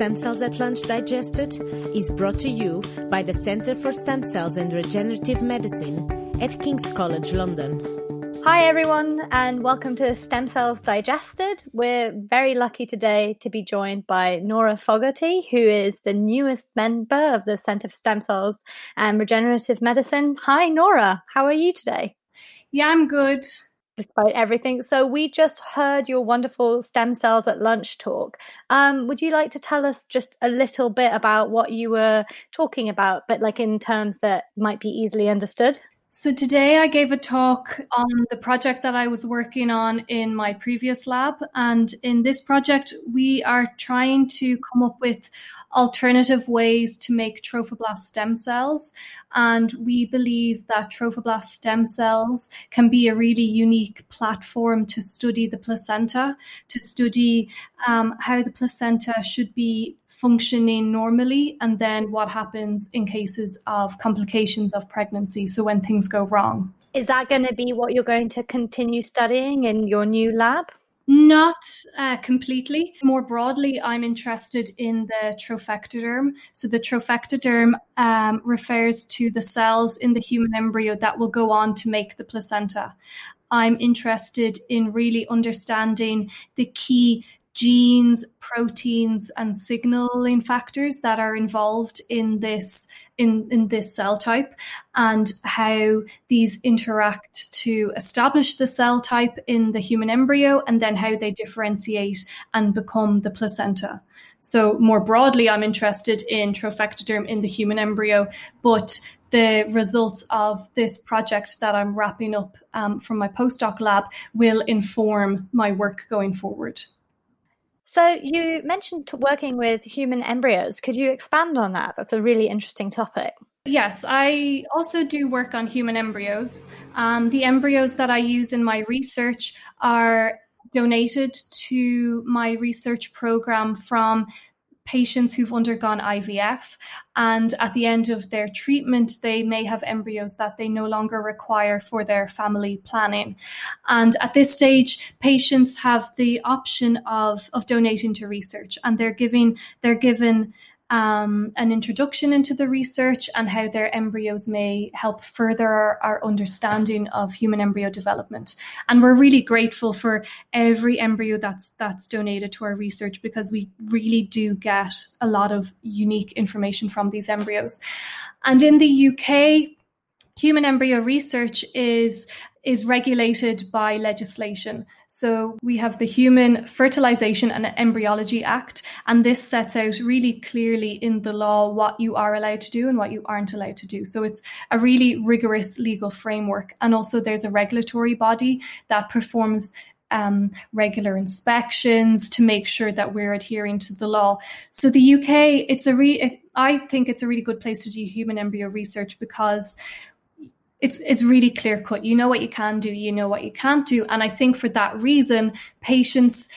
Stem Cells at Lunch Digested is brought to you by the Centre for Stem Cells and Regenerative Medicine at King's College London. Hi, everyone, and welcome to Stem Cells Digested. We're very lucky today to be joined by Norah Fogarty, who is the newest member of the Centre for Stem Cells and Regenerative Medicine. Hi, Norah. How are you today? Yeah, I'm good despite everything. So we just heard your wonderful stem cells at lunch talk. Um, would you like to tell us just a little bit about what you were talking about, but like in terms that might be easily understood? So today I gave a talk on the project that I was working on in my previous lab. And in this project, we are trying to come up with alternative ways to make trophoblast stem cells. And we believe that trophoblast stem cells can be a really unique platform to study the placenta, to study um, how the placenta should be functioning normally, and then what happens in cases of complications of pregnancy. So when things go wrong. Is that going to be what you're going to continue studying in your new lab? Not uh, completely. More broadly, I'm interested in the trophectoderm. So, the trophectoderm um, refers to the cells in the human embryo that will go on to make the placenta. I'm interested in really understanding the key genes, proteins, and signaling factors that are involved in this in, in this cell type and how these interact to establish the cell type in the human embryo and then how they differentiate and become the placenta. So more broadly, I'm interested in trophectoderm in the human embryo, but the results of this project that I'm wrapping up um, from my postdoc lab will inform my work going forward. So you mentioned working with human embryos. Could you expand on that? That's a really interesting topic. Yes, I also do work on human embryos. Um, the embryos that I use in my research are donated to my research program from patients who've undergone IVF. And at the end of their treatment, they may have embryos that they no longer require for their family planning. And at this stage, patients have the option of, of donating to research and they're giving, they're given um, an introduction into the research and how their embryos may help further our, understanding of human embryo development. And we're really grateful for every embryo that's that's donated to our research because we really do get a lot of unique information from these embryos. And in the UK, human embryo research is is regulated by legislation. So we have the Human Fertilization and Embryology Act, and this sets out really clearly in the law what you are allowed to do and what you aren't allowed to do. So it's a really rigorous legal framework. And also there's a regulatory body that performs um, regular inspections to make sure that we're adhering to the law. So the UK, it's a re- I think it's a really good place to do human embryo research because it's it's really clear cut. You know what you can do, you know what you can't do, and I think for that reason, patients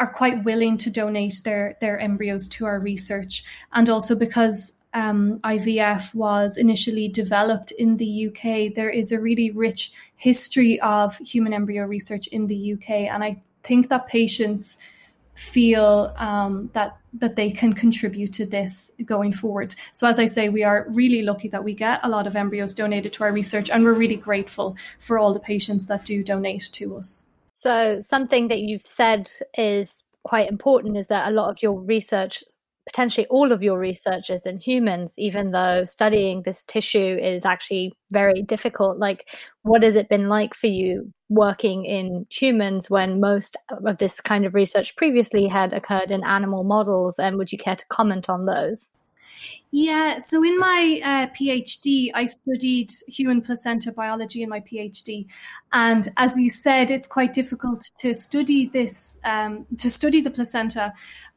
are quite willing to donate their their embryos to our research, and also because um, IVF was initially developed in the UK, there is a really rich history of human embryo research in the UK, and I think that patients feel um, that that they can contribute to this going forward. So as I say, we are really lucky that we get a lot of embryos donated to our research, and we're really grateful for all the patients that do donate to us. So something that you've said is quite important is that a lot of your research potentially all of your research is in humans, even though studying this tissue is actually very difficult. Like, what has it been like for you working in humans when most of this kind of research previously had occurred in animal models? And would you care to comment on those? Yeah, so in my uh, PhD, I studied human placenta biology in my PhD, and as you said, it's quite difficult to study this um, to study the placenta.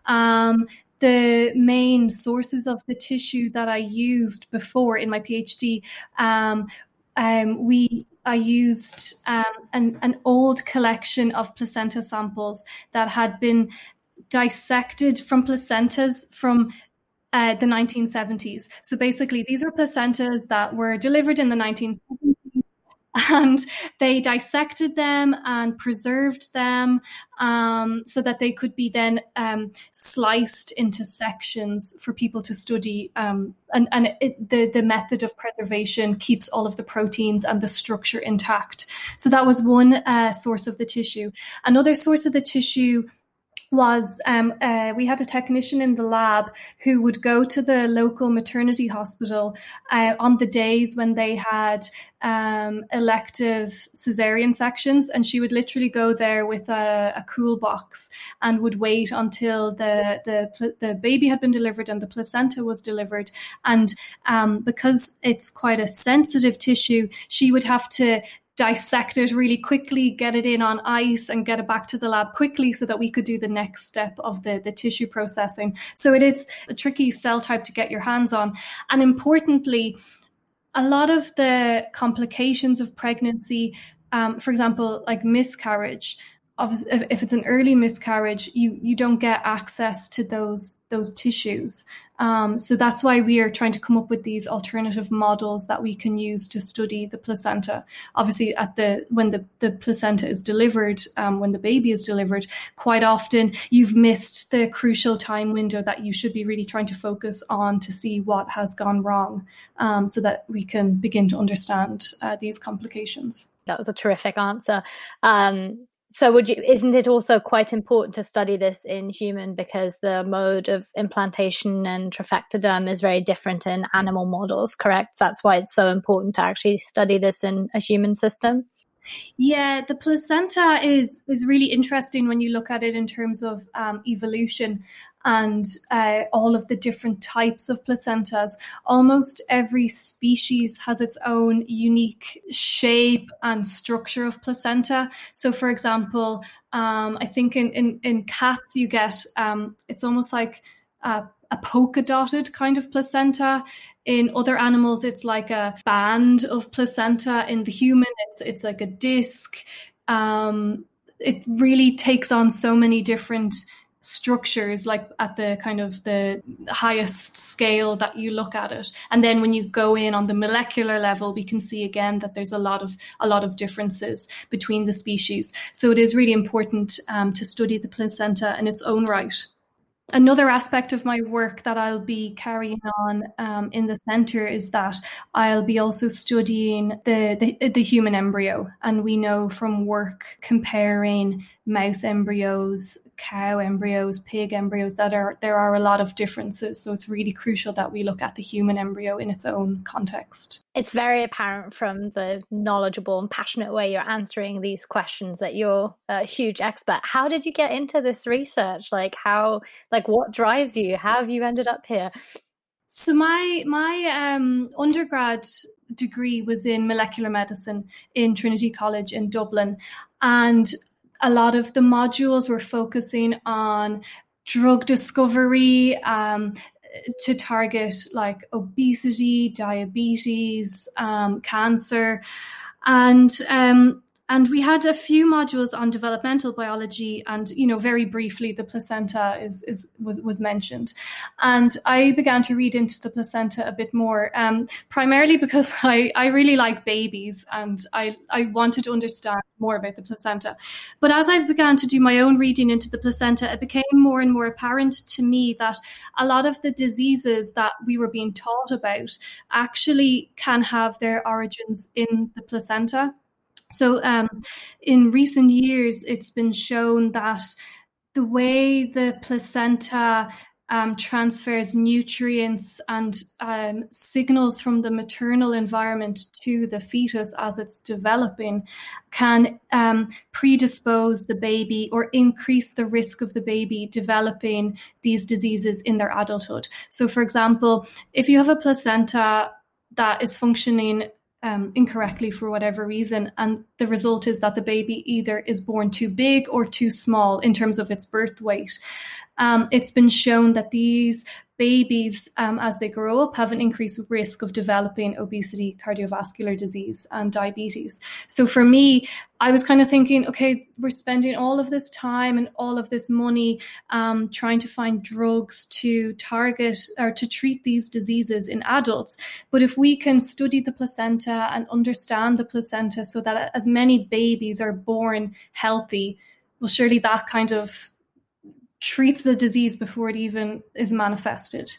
Um, the main sources of the tissue that I used before in my PhD, um, um, we I used um, an, an old collection of placenta samples that had been dissected from placentas from uh, the 1970s. So basically, these were placentas that were delivered in the 1970s and they dissected them and preserved them um, so that they could be then um, sliced into sections for people to study. Um, and and it, the the method of preservation keeps all of the proteins and the structure intact. So that was one uh, source of the tissue. Another source of the tissue was um, uh, we had a technician in the lab who would go to the local maternity hospital uh, on the days when they had um, elective cesarean sections, and she would literally go there with a, a, cool box and would wait until the, the the baby had been delivered and the placenta was delivered. And um, because it's quite a sensitive tissue, she would have to dissect it really quickly, get it in on ice, and get it back to the lab quickly so that we could do the next step of the, the tissue processing. So it is a tricky cell type to get your hands on. And importantly, a lot of the complications of pregnancy, um, for example, like miscarriage, if it's an early miscarriage, you you don't get access to those those tissues. Um, so that's why we are trying to come up with these alternative models that we can use to study the placenta. Obviously, at the when the, the placenta is delivered, um, when the baby is delivered, quite often you've missed the crucial time window that you should be really trying to focus on to see what has gone wrong, um, so that we can begin to understand uh, these complications. That was a terrific answer. Um, so would you isn't it also quite important to study this in human because the mode of implantation and trophectoderm is very different in animal models correct? That's why it's so important to actually study this in a human system? Yeah, the placenta is is really interesting when you look at it in terms of um, evolution and uh, all of the different types of placentas. Almost every species has its own unique shape and structure of placenta. So, for example, um, I think in, in, in cats, you get um, it's almost like a, a polka dotted kind of placenta. In other animals, it's like a band of placenta. In the human, it's it's like a disc. Um, it really takes on so many different structures like at the kind of the highest scale that you look at it. And then when you go in on the molecular level we can see again that there's a lot of a lot of differences between the species. So it is really important um, to study the placenta in its own right. Another aspect of my work that I'll be carrying on um, in the centre is that I'll be also studying the, the, the human embryo, and we know from work comparing mouse embryos, cow embryos, pig embryos that are there are a lot of differences. So it's really crucial that we look at the human embryo in its own context. It's very apparent from the knowledgeable and passionate way you're answering these questions that you're a huge expert. How did you get into this research? Like how like what drives you? How have you ended up here? So my my um, undergrad degree was in molecular medicine in Trinity College in Dublin, and a lot of the modules were focusing on drug discovery um, to target like obesity, diabetes, um, cancer. And um, and we had a few modules on developmental biology and you know very briefly the placenta is, is was, was mentioned. And i began to read into the placenta a bit more um, primarily because I, I really like babies and I, I wanted to understand more about the placenta. But as i began to do my own reading into the placenta it became more and more apparent to me that a lot of the diseases that we were being taught about actually can have their origins in the placenta so, um, in recent years, it's been shown that the way the placenta um, transfers nutrients and um, signals from the maternal environment to the fetus as it's developing can um, predispose the baby or increase the risk of the baby developing these diseases in their adulthood. So, for example, if you have a placenta that is functioning um, incorrectly for whatever reason. And the result is that the baby either is born too big or too small in terms of its birth weight. Um, it's been shown that these babies, um, as they grow up, have an increased risk of developing obesity, cardiovascular disease, and diabetes. So for me, I was kind of thinking, okay, we're spending all of this time and all of this money um, trying to find drugs to target or to treat these diseases in adults. But if we can study the placenta and understand the placenta so that as many babies are born healthy, well, surely that kind of treats the disease before it even is manifested.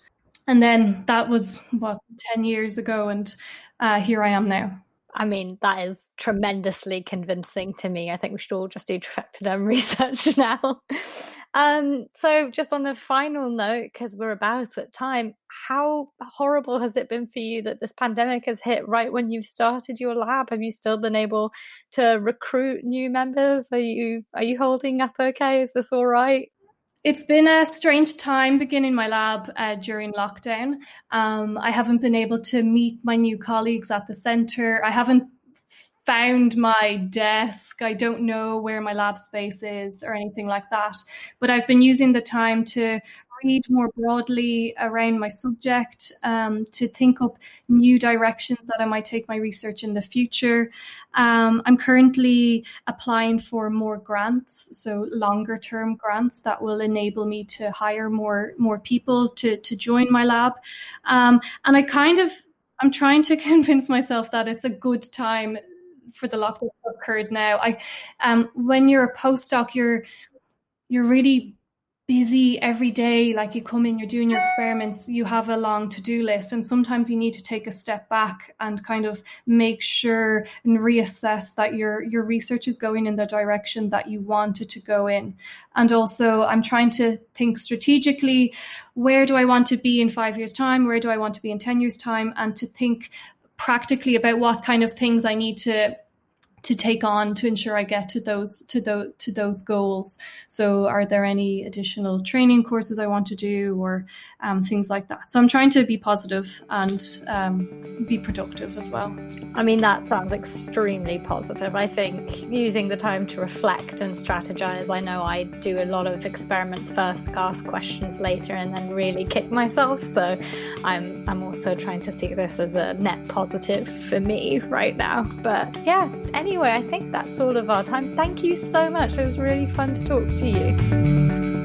And then that was what 10 years ago, and uh, here I am now. I mean, that is tremendously convincing to me. I think we should all just do trifecta research now. um, so, just on the final note, because we're about at time, how horrible has it been for you that this pandemic has hit right when you've started your lab? Have you still been able to recruit new members? Are you are you holding up okay? Is this all right? It's been a strange time beginning my lab uh, during lockdown. Um, I haven't been able to meet my new colleagues at the centre. I haven't found my desk. I don't know where my lab space is or anything like that. But I've been using the time to read more broadly around my subject, um, to think up new directions that I might take my research in the future. Um, I'm currently applying for more grants, so longer term grants that will enable me to hire more more people to to join my lab. Um, and I kind of I'm trying to convince myself that it's a good time for the lockdown occurred now. I um, when you're a postdoc, you're you're really busy every day like you come in you're doing your experiments you have a long to-do list and sometimes you need to take a step back and kind of make sure and reassess that your your research is going in the direction that you want it to go in. And also i'm trying to think strategically where do i want to be in 5 years time? Where do i want to be in 10 years time? And to think practically about what kind of things i need to to take on to ensure I get to those to those to those goals. So, are there any additional training courses I want to do, or um, things like that? So, I'm trying to be positive and um, be productive as well. I mean, that sounds extremely positive. I think using the time to reflect and strategize. I know I do a lot of experiments first, ask questions later, and then really kick myself. So, I'm I'm also trying to see this as a net positive for me right now. But yeah, anyway, I think that's all of our time. Thank you so much. It was really fun to talk to you.